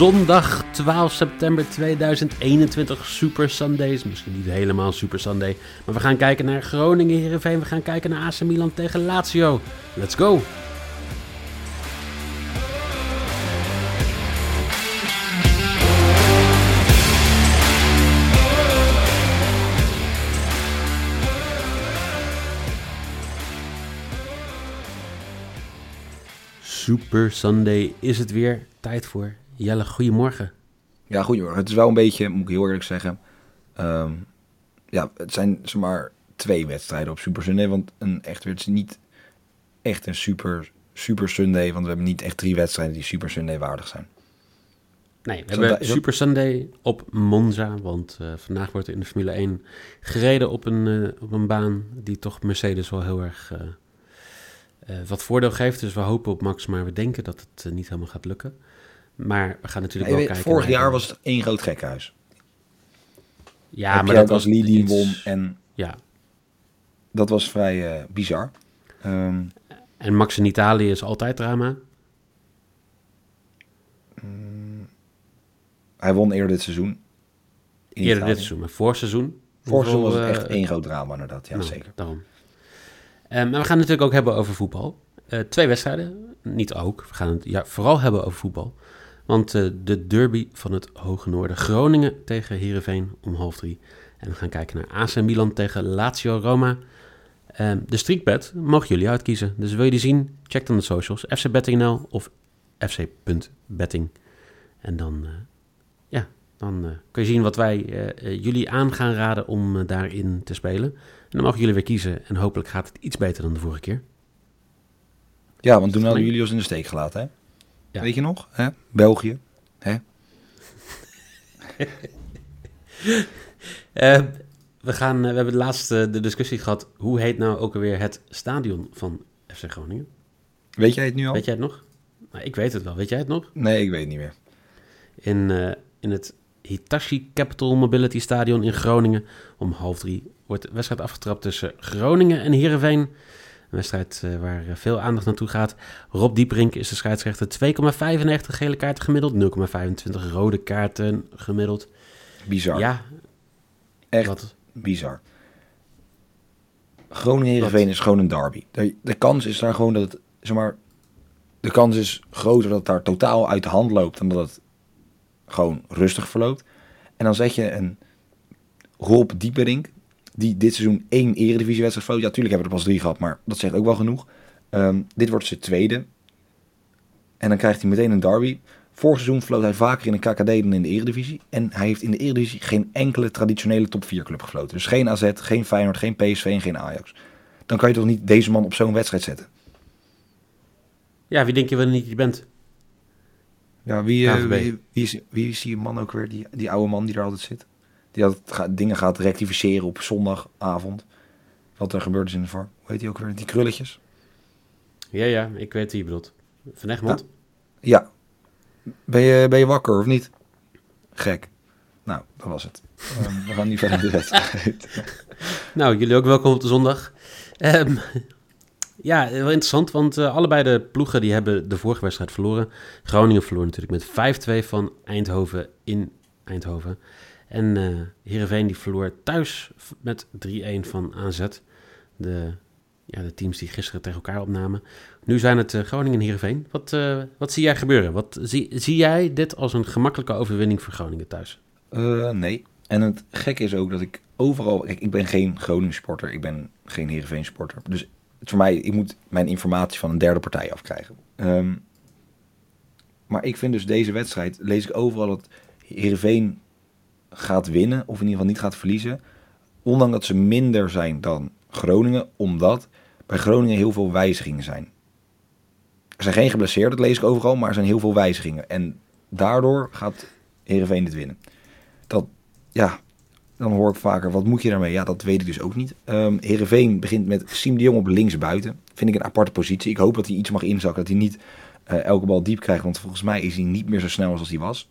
zondag 12 september 2021. Super Sundays. Misschien niet helemaal Super Sunday. Maar we gaan kijken naar Groningen Heerenveen. We gaan kijken naar AC Milan tegen Lazio. Let's go! Super Sunday is het weer. Tijd voor. Jelle, goedemorgen. Ja, goedemorgen. Het is wel een beetje, moet ik heel eerlijk zeggen. ehm, ja, het zijn zomaar twee wedstrijden op Super Sunday. Want een echt, het is niet echt een super, super Sunday. Want we hebben niet echt drie wedstrijden die Super Sunday waardig zijn. Nee, we hebben Super Sunday op Monza. Want eh, vandaag wordt er in de Formule 1 gereden op een, eh, op een baan die toch Mercedes wel heel erg eh, wat voordeel geeft. Dus we hopen op Max, maar we denken dat het niet helemaal gaat lukken. Maar we gaan natuurlijk Je wel weet, kijken. vorig jaar was het één groot gekhuis. Ja, Heb maar dat was Lee die iets- won en Ja, dat was vrij eh, bizar. Ehm, en Max in Italië is altijd drama. hij won eerder dit seizoen. Eerder Italië. dit seizoen, maar voor seizoen. Vorig seizoen was het echt eh, één groot drama inderdaad. Ja, Nou, zeker. Daarom. Ehm, maar we gaan het natuurlijk ook hebben over voetbal. Eh, twee wedstrijden, niet ook. We gaan het ja, vooral hebben over voetbal. Want eh, de derby van het Hoge Noorden, Groningen tegen Heerenveen om half drie. En we gaan kijken naar AC Milan tegen Lazio Roma. Ehm, de streakbet mogen jullie uitkiezen. Dus wil je die zien, check dan de socials. FC Betting.nl of fc.betting. En dan, eh, ja, dan eh, kun je zien wat wij jullie aan gaan raden om daarin te spelen. En dan mogen jullie weer kiezen. En hopelijk gaat het iets beter dan de vorige keer. Ja, want toen hadden jullie ons in de steek gelaten, hè? Ja. Weet je nog? Hè? België. Hè? Eh, we, gaan, eh, we hebben de laatste de discussie gehad. Hoe heet nou ook alweer het stadion van FC Groningen? Weet jij het nu al? Weet jij het nog? Nou, ik weet het wel. Weet jij het nog? Nee, ik weet het niet meer. In, eh, in het Hitachi Capital Mobility Stadion in Groningen. Om half drie wordt de wedstrijd afgetrapt tussen Groningen en Heerenveen. Een wedstrijd eh, waar eh, veel aandacht naartoe gaat. Rob Dieperink is de scheidsrechter. 2,95 gele kaarten gemiddeld. 0,25 rode kaarten gemiddeld. Bizar. Ja, Echt wat, bizar. Groningen-Heerenveen is gewoon een derby. De, de kans is daar gewoon dat het, zeg maar, de kans is groter dat het daar totaal uit de hand loopt dan dat het gewoon rustig verloopt. En dan zet je een Rob Dieperink, die dit seizoen één eredivisiewedstrijd floot. Ja, natuurlijk hebben we er pas drie gehad, maar dat zegt ook wel genoeg. Ehm, dit wordt zijn tweede. En dan krijgt hij meteen een derby. Vorig seizoen floot hij vaker in de KKD dan in de Eredivisie. En hij heeft in de Eredivisie geen enkele traditionele top 4 club gefloten. Dus geen AZ, geen Feyenoord, geen PSV en geen Ajax. Dan kan je toch niet deze man op zo'n wedstrijd zetten? ja, wie denk je wel niet je bent? Ja, wie, eh, wie, wie, is, wie is die man ook weer, die, die oude man die er altijd zit? Die ga- dingen gaat rectificeren op zondagavond. Wat er gebeurd is in de VAR. Hoe heet die ook weer? Die krulletjes? Ja, ja, ik weet wie je bedoelt. Van Egmond? Ja. Ben je, ben je wakker of niet? Gek. Nou, dat was het. Ehm, we gaan niet verder in de wedstrijd. Nou, jullie ook welkom op de zondag. Ehm, ja, wel interessant, want eh, allebei de ploegen die hebben de vorige wedstrijd verloren. Groningen verloor natuurlijk met 5-2 van Eindhoven in Eindhoven. En eh Heerenveen die verloor thuis met 3-1 van AZ. De, ja, de teams die gisteren tegen elkaar opnamen. Nu zijn het eh, Groningen en Heerenveen. Wat, eh, wat zie jij gebeuren? Wat, zie, zie jij dit als een gemakkelijke overwinning voor Groningen thuis? Nee. En het gekke is ook dat ik overal... Kijk, ik ben geen Groningen sporter. Ik ben geen Heerenveen sporter. Dus voor mij, ik moet mijn informatie van een derde partij afkrijgen. Ehm, maar ik vind dus deze wedstrijd, lees ik overal dat Heerenveen gaat winnen. Of in ieder geval niet gaat verliezen. Ondanks dat ze minder zijn dan Groningen. Omdat bij Groningen heel veel wijzigingen zijn. Er zijn geen geblesseerden, dat lees ik overal. Maar er zijn heel veel wijzigingen. En daardoor gaat Heerenveen dit winnen. Dat, ja, dan hoor ik vaker, wat moet je daarmee? Ja, dat weet ik dus ook niet. Ehm Heerenveen begint met Siem de Jong op linksbuiten. Vind ik een aparte positie. Ik hoop dat hij iets mag inzakken, dat hij niet eh, elke bal diep krijgt. Want volgens mij is hij niet meer zo snel als hij was.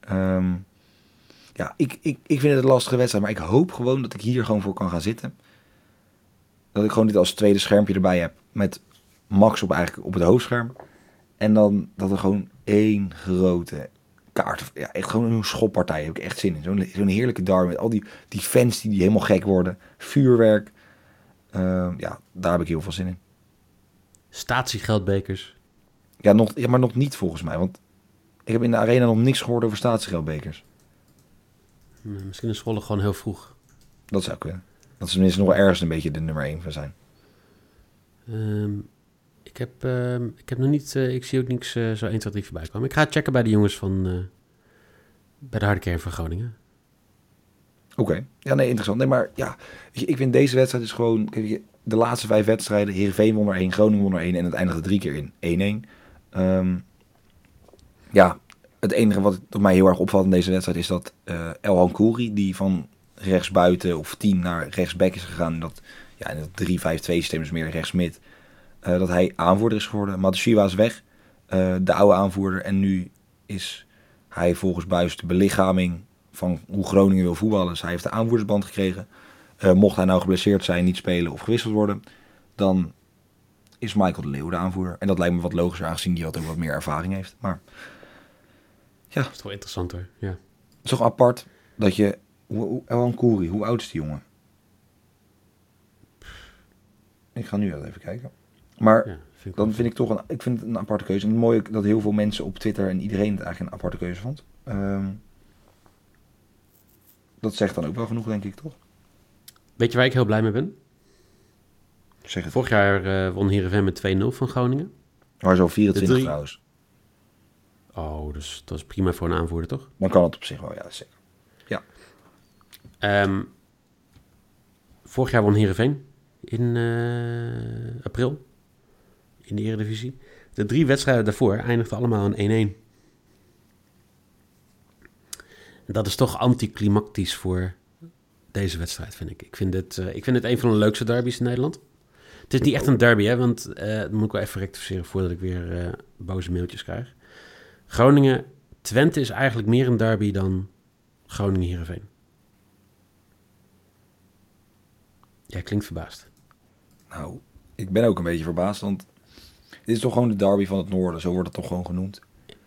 Ehm, ja, ik, ik, ik vind het een lastige wedstrijd. Maar ik hoop gewoon dat ik hier gewoon voor kan gaan zitten. Dat ik gewoon dit als tweede schermpje erbij heb. Met Max op, eigenlijk op het hoofdscherm. En dan dat er gewoon één grote kaart. Ja, echt gewoon een schoppartij. Heb ik echt zin in. Zo'n zo'n heerlijke derby met al die, die fans die, die helemaal gek worden. Vuurwerk. Ehm, ja, daar heb ik heel veel zin in. Statiegeldbekers. Ja, nog, ja, maar nog niet volgens mij. Want ik heb in de arena nog niks gehoord over statiegeldbekers. Misschien is Zwolle gewoon heel vroeg. Dat zou kunnen. Dat ze tenminste nog wel ergens een beetje de nummer 1 van zijn. Ehm, ik, heb, ehm, ik heb nog niet, eh, ik zie ook niks eh, zo 1, 2, 3 voorbij komen. Ik ga checken bij de jongens van, eh, bij de harde kern van Groningen. Oké. Ja, nee, interessant. Nee, maar ja, weet je, ik vind deze wedstrijd is gewoon... kijk, weet je, de laatste vijf wedstrijden, Heerenveen won er één, Groningen won er één en het eindigde drie keer in 1-1. Ehm, ja, het enige wat tot mij heel erg opvalt in deze wedstrijd is dat eh El Hankouri, die van rechtsbuiten of 10 naar rechtsback is gegaan, dat ja, in het 3-5-2 systeem is meer rechtsmid, eh dat hij aanvoerder is geworden. Matsushima is weg, eh, de oude aanvoerder, en nu is hij volgens Buis de belichaming van hoe Groningen wil voetballen. Dus hij heeft de aanvoerdersband gekregen. Mocht hij nou geblesseerd zijn, niet spelen of gewisseld worden, dan is Michael de Leeuw de aanvoerder. En dat lijkt me wat logischer, aangezien die wat ook wat meer ervaring heeft. Maar Dat is toch interessanter, ja. het is toch apart dat je... Hoe, hoe, El Kouri, hoe oud is die jongen? Ik ga nu wel even kijken. Maar ja vind ik dan wel- vind ik toch een, ik vind het een aparte keuze. En het mooie dat heel veel mensen op Twitter en iedereen het eigenlijk een aparte keuze vond. Ehm, dat zegt dan ook wel genoeg, denk ik, toch? Weet je waar ik heel blij mee ben? Zeg het. Vorig jaar eh, won Heerenveen met 2-0 van Groningen. Maar zo 24 drie- trouwens. Oh, dus dat is prima voor een aanvoerder, toch? Dan kan het op zich wel, ja, zeker. Ehm, vorig jaar won Heerenveen in eh, april in de Eredivisie. De drie wedstrijden daarvoor eindigden allemaal in 1-1. En Dat is toch anticlimactisch voor deze wedstrijd, vind ik. Ik vind het, eh, ik vind het een van de leukste derbies in Nederland. Het is niet echt een derby, hè, want eh dat moet ik wel even rectificeren voordat ik weer boze mailtjes krijg. Groningen-Twente is eigenlijk meer een derby dan Groningen-Heerenveen. Jij klinkt verbaasd. Nou, ik ben ook een beetje verbaasd, want dit is toch gewoon de derby van het noorden. Zo wordt het toch gewoon genoemd.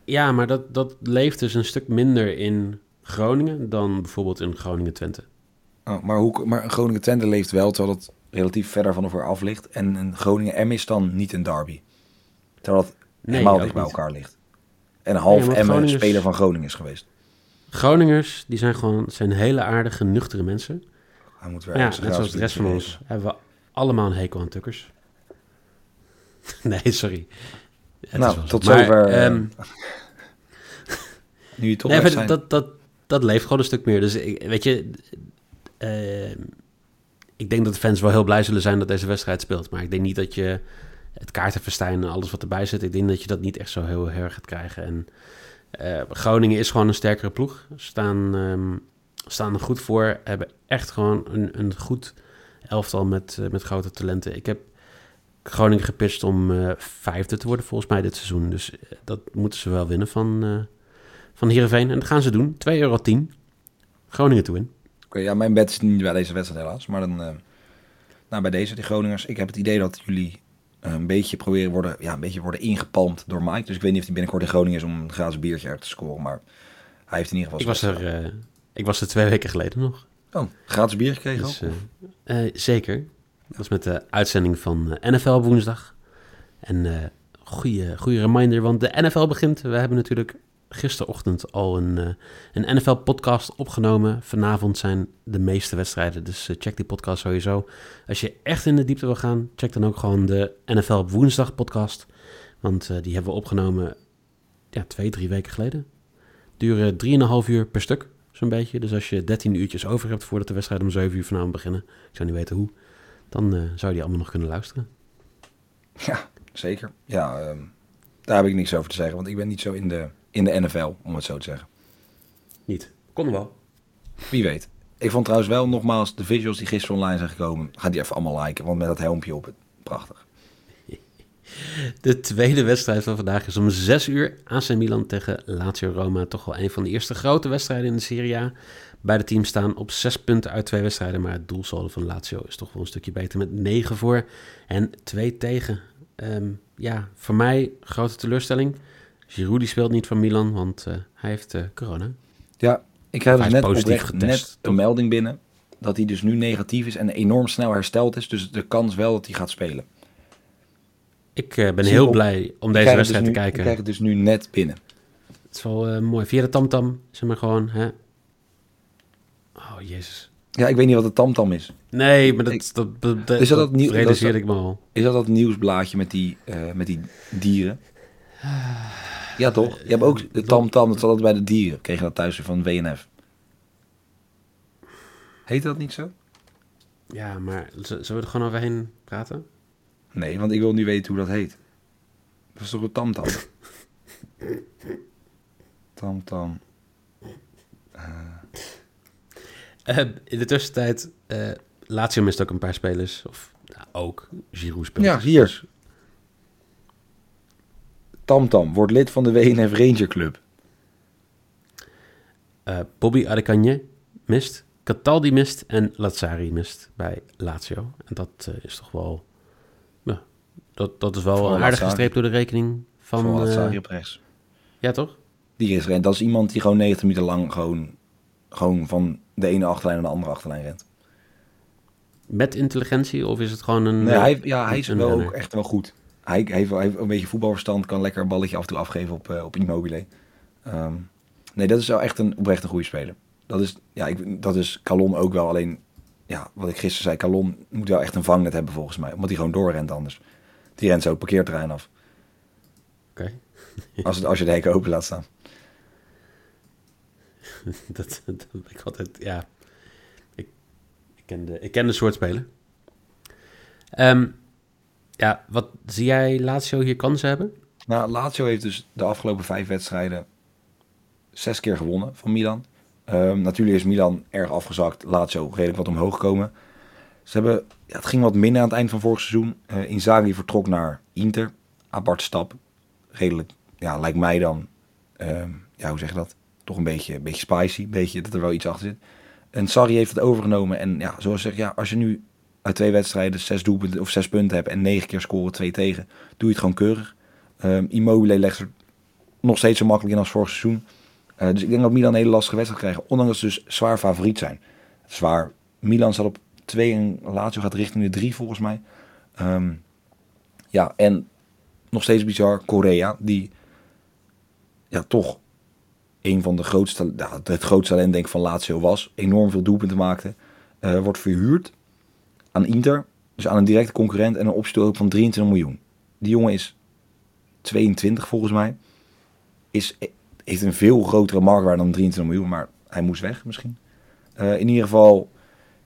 Ja, maar dat, dat leeft dus een stuk minder in Groningen dan bijvoorbeeld in Groningen-Twente. Oh, maar, hoe, maar Groningen-Twente leeft wel, terwijl het relatief verder van elkaar af ligt. En een Groningen-M is dan niet een derby. Terwijl het helemaal ook dicht bij elkaar ligt. En een half een Groningers- speler van Groningen is geweest. Groningers, die zijn gewoon zijn hele aardige, nuchtere mensen. Hij moet weer Maar ja, net zoals de rest van ons hebben we allemaal een hekel aan tukkers. nee, sorry. Het Nou, tot Maar, zover, eh, ehm. Nu je toch nee, zijn. dat, dat, dat leeft gewoon een stuk meer. Dus ik, weet je, eh, ik denk dat de fans wel heel blij zullen zijn dat deze wedstrijd speelt. Maar ik denk niet dat je het kaartenfestijn en alles wat erbij zit, ik denk dat je dat niet echt zo heel erg gaat krijgen. En eh, Groningen is gewoon een sterkere ploeg. Staan, ehm, staan er goed voor. Hebben echt gewoon een, een goed elftal met, eh, met grote talenten. Ik heb Groningen gepitcht om eh, vijfde te worden volgens mij dit seizoen. Dus dat moeten ze wel winnen van, eh van Heerenveen. En dat gaan ze doen. 2,10 euro. Groningen toe in. Oké, ja, mijn bed is niet bij deze wedstrijd helaas. Maar dan, nou, bij deze, die Groningers. Ik heb het idee dat jullie een beetje proberen worden, ja, een beetje worden ingepalmd door Mike. Dus ik weet niet of hij binnenkort in Groningen is om een gratis biertje er te scoren. Maar hij heeft in ieder geval... Ik was, er, eh, ik was er twee weken geleden nog. Oh, gratis bier gekregen Dus, eh, eh, zeker. Dat was met de uitzending van NFL op woensdag. En goede, goede reminder, want de NFL begint. We hebben natuurlijk gisterochtend al een, eh, een NFL-podcast opgenomen. Vanavond zijn de meeste wedstrijden, dus eh, check die podcast sowieso. Als je echt in de diepte wil gaan, check dan ook gewoon de NFL op woensdag podcast. Want eh, die hebben we opgenomen ja, twee, drie weken geleden. Duren 3,5 uur per stuk, zo'n beetje. Dus als je 13 uurtjes over hebt voordat de wedstrijd om 7 uur vanavond beginnen, ik zou niet weten hoe, dan zou je die allemaal nog kunnen luisteren. Ja, zeker. Ja, ehm, daar heb ik niks over te zeggen. Want ik ben niet zo in de, in de NFL, om het zo te zeggen. Niet. Kon wel. Wie weet. Ik vond trouwens wel nogmaals de visuals die gisteren online zijn gekomen. Ga die even allemaal liken, want met dat helmpje op het. Prachtig. De tweede wedstrijd van vandaag is om 6 uur. AC Milan tegen Lazio Roma. Toch wel een van de eerste grote wedstrijden in de Serie A. Beide teams staan op 6 punten uit twee wedstrijden. Maar het doelsaldo van Lazio is toch wel een stukje beter met 9 voor en 2 tegen. Ehm, ja, voor mij grote teleurstelling. Giroud die speelt niet van Milan, want eh, hij heeft eh, corona. Ja, ik krijg dus net, positief oprecht getest, net toch? een melding binnen dat hij dus nu negatief is en enorm snel hersteld is. Dus de kans wel dat hij gaat spelen. Ik eh, ben Zie heel op. blij om deze wedstrijd dus te nu- Ik kijken. krijg het dus nu net binnen. Het is wel mooi. Via de tamtam, zeg maar gewoon, hè. Oh, jezus. Ja, ik weet niet wat de tamtam is. Nee, maar dat, Ik- dat, dat, dat, Is dat dat nieuw- dat ik me al. Is dat dat nieuwsblaadje met die, met die dieren? Ja, toch? Je hebt ook de tamtam, dat zat altijd bij de dieren. Kregen dat thuis van WNF. Heet dat niet zo? Ja, maar zullen we er gewoon overheen praten? Nee, want ik wil nu weten hoe dat heet. Dat is toch een tamtam? Tamtam. Eh, in de tussentijd, eh Lazio mist ook een paar spelers. Of nou, ook, Giroud speelt. Ja, hier. Tamtam wordt lid van de WNF Ranger Club. Eh, Bobby Adekanje mist, Cataldi mist en Lazzari mist bij Lazio. En dat eh, is toch wel... Ja, dat, dat is wel Vooral een aardige Lazzari. streep door de rekening van... Van eh, Lazzari op rechts. ja, toch? Die is rent. Dat is iemand die gewoon 90 minuten lang gewoon, gewoon van de ene achterlijn naar de andere achterlijn rent. Met intelligentie of is het gewoon een... Nee, hij, ja, hij is een wel ook echt wel goed. Hij, heeft, hij heeft een beetje voetbalverstand, kan lekker een balletje af en toe afgeven op, eh, op Immobile. Ehm, nee, dat is wel echt een oprecht een goede speler. Dat is, ja, ik, dat is Calon ook wel. Alleen, ja, wat ik gisteren zei, Calon moet wel echt een vangnet hebben volgens mij. Omdat hij gewoon doorrent anders. Die rent zo het parkeerterrein af. Oké. Als, het, als je de hekken open laat staan. dat, dat ik altijd, ja. Ik, ik, ken, de, ik ken de soort spelen. Ehm, ja, wat zie jij Lazio hier kansen hebben? Nou, Lazio heeft dus de afgelopen vijf wedstrijden zes keer gewonnen van Milan. Ehm, natuurlijk is Milan erg afgezakt. Lazio redelijk wat omhoog gekomen. Ze hebben, ja, het ging wat minder aan het eind van vorig seizoen. Eh Inzaghi vertrok naar Inter. Apart stap. Redelijk, ja, lijkt mij dan, ehm, ja, hoe zeg je dat? Toch een beetje, beetje spicy. Een beetje dat er wel iets achter zit. En Sarri heeft het overgenomen. En ja, zoals ik zeg, ja, als je nu twee wedstrijden zes doelpunten of zes punten hebt en negen keer scoren, twee tegen, doe je het gewoon keurig. Ehm Immobile legt er nog steeds zo makkelijk in als vorig seizoen. Eh, dus ik denk dat Milan een hele lastige wedstrijd krijgen. Ondanks dat ze dus zwaar favoriet zijn. Zwaar. Milan staat op 2 en Lazio gaat richting de 3 volgens mij. Ehm, ja, en nog steeds bizar. Korea, die ja, toch een van de grootste, het grootste talent denk ik van Lazio was. Enorm veel doelpunten maakte. eh, wordt verhuurd aan Inter. Dus aan een directe concurrent en een optie ook van 23 miljoen. Die jongen is 22 volgens mij. Is, heeft een veel grotere marktwaarde dan 23 miljoen, maar hij moest weg misschien. Eh, in ieder geval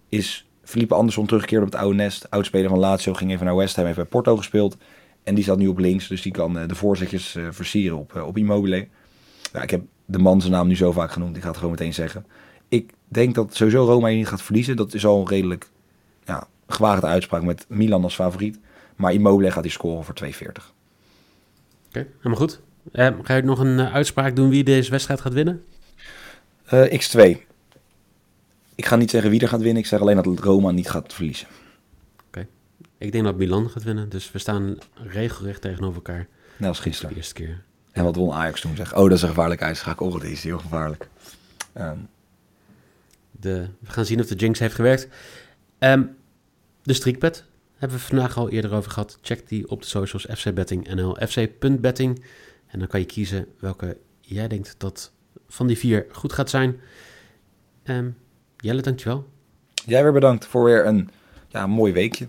is Felipe Andersson teruggekeerd op het oude nest. Oudspeler van Lazio ging even naar West Ham, heeft bij Porto gespeeld. En die staat nu op links, dus die kan eh, de voorzetjes eh, versieren op, op Immobile. Ja, ik heb de man zijn naam nu zo vaak genoemd, ik ga het gewoon meteen zeggen. Ik denk dat sowieso Roma hier niet gaat verliezen. Dat is al redelijk ja, gewaagde uitspraak met Milan als favoriet. Maar Immobile gaat die scoren voor 2,40. Oké, helemaal goed. Eh, ga je nog een eh, uitspraak doen wie deze wedstrijd gaat winnen? Eh, X2. Ik ga niet zeggen wie er gaat winnen. Ik zeg alleen dat Roma niet gaat verliezen. Ik denk dat Milan gaat winnen, dus we staan regelrecht tegenover elkaar. Net als gisteren. de eerste keer. En wat won Ajax toen? Zeg, oh, dat is een gevaarlijke uitspraak. Oh, deze is heel gevaarlijk. Ehm, De, we gaan zien of de Jinx heeft gewerkt. Ehm, de streakbet hebben we vandaag al eerder over gehad. Check die op de socials fcbetting.nl, fc.betting. En dan kan je kiezen welke jij denkt dat van die vier goed gaat zijn. Ehm Jelle, dankjewel. jij weer bedankt voor weer een ja, mooi weekje.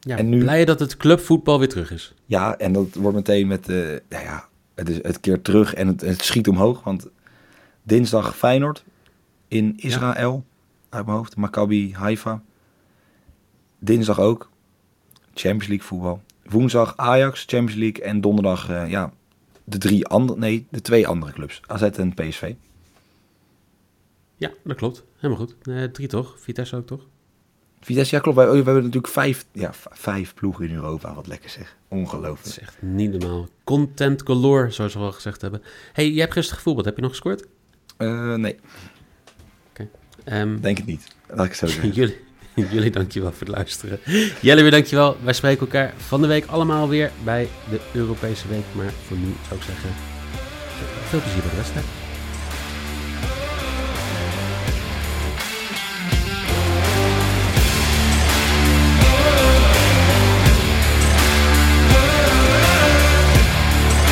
Ja, En nu- blij dat het clubvoetbal weer terug is. Ja, en dat wordt meteen met... eh nou ja, het, is, het keert terug en het, het schiet omhoog. Want dinsdag Feyenoord in Israël. Uit mijn hoofd. Maccabi Haifa. Dinsdag ook. Champions League voetbal. Woensdag Ajax, Champions League. En donderdag, eh, ja, de drie andere... Nee, de twee andere clubs. AZ en PSV. Ja, dat klopt. Helemaal goed. Eh, drie toch? Vitesse ook toch? Vitesse, ja klopt. Wij, we hebben natuurlijk vijf, ja, vijf ploegen in Europa. Wat lekker zeg. Dat Ongelooflijk. is echt niet normaal. Content galore, zoals we al gezegd hebben. hey, jij hebt gisteren gevoetbald. Heb je nog gescoord? Eh, nee, Ehm denk het niet. Laat ik het zo zeggen. jullie, jullie dankjewel voor het luisteren. Jelle weer dankjewel. Wij spreken elkaar van de week allemaal weer bij de Europese Week. Maar voor nu zou ik zeggen, veel plezier bij de wedstrijd.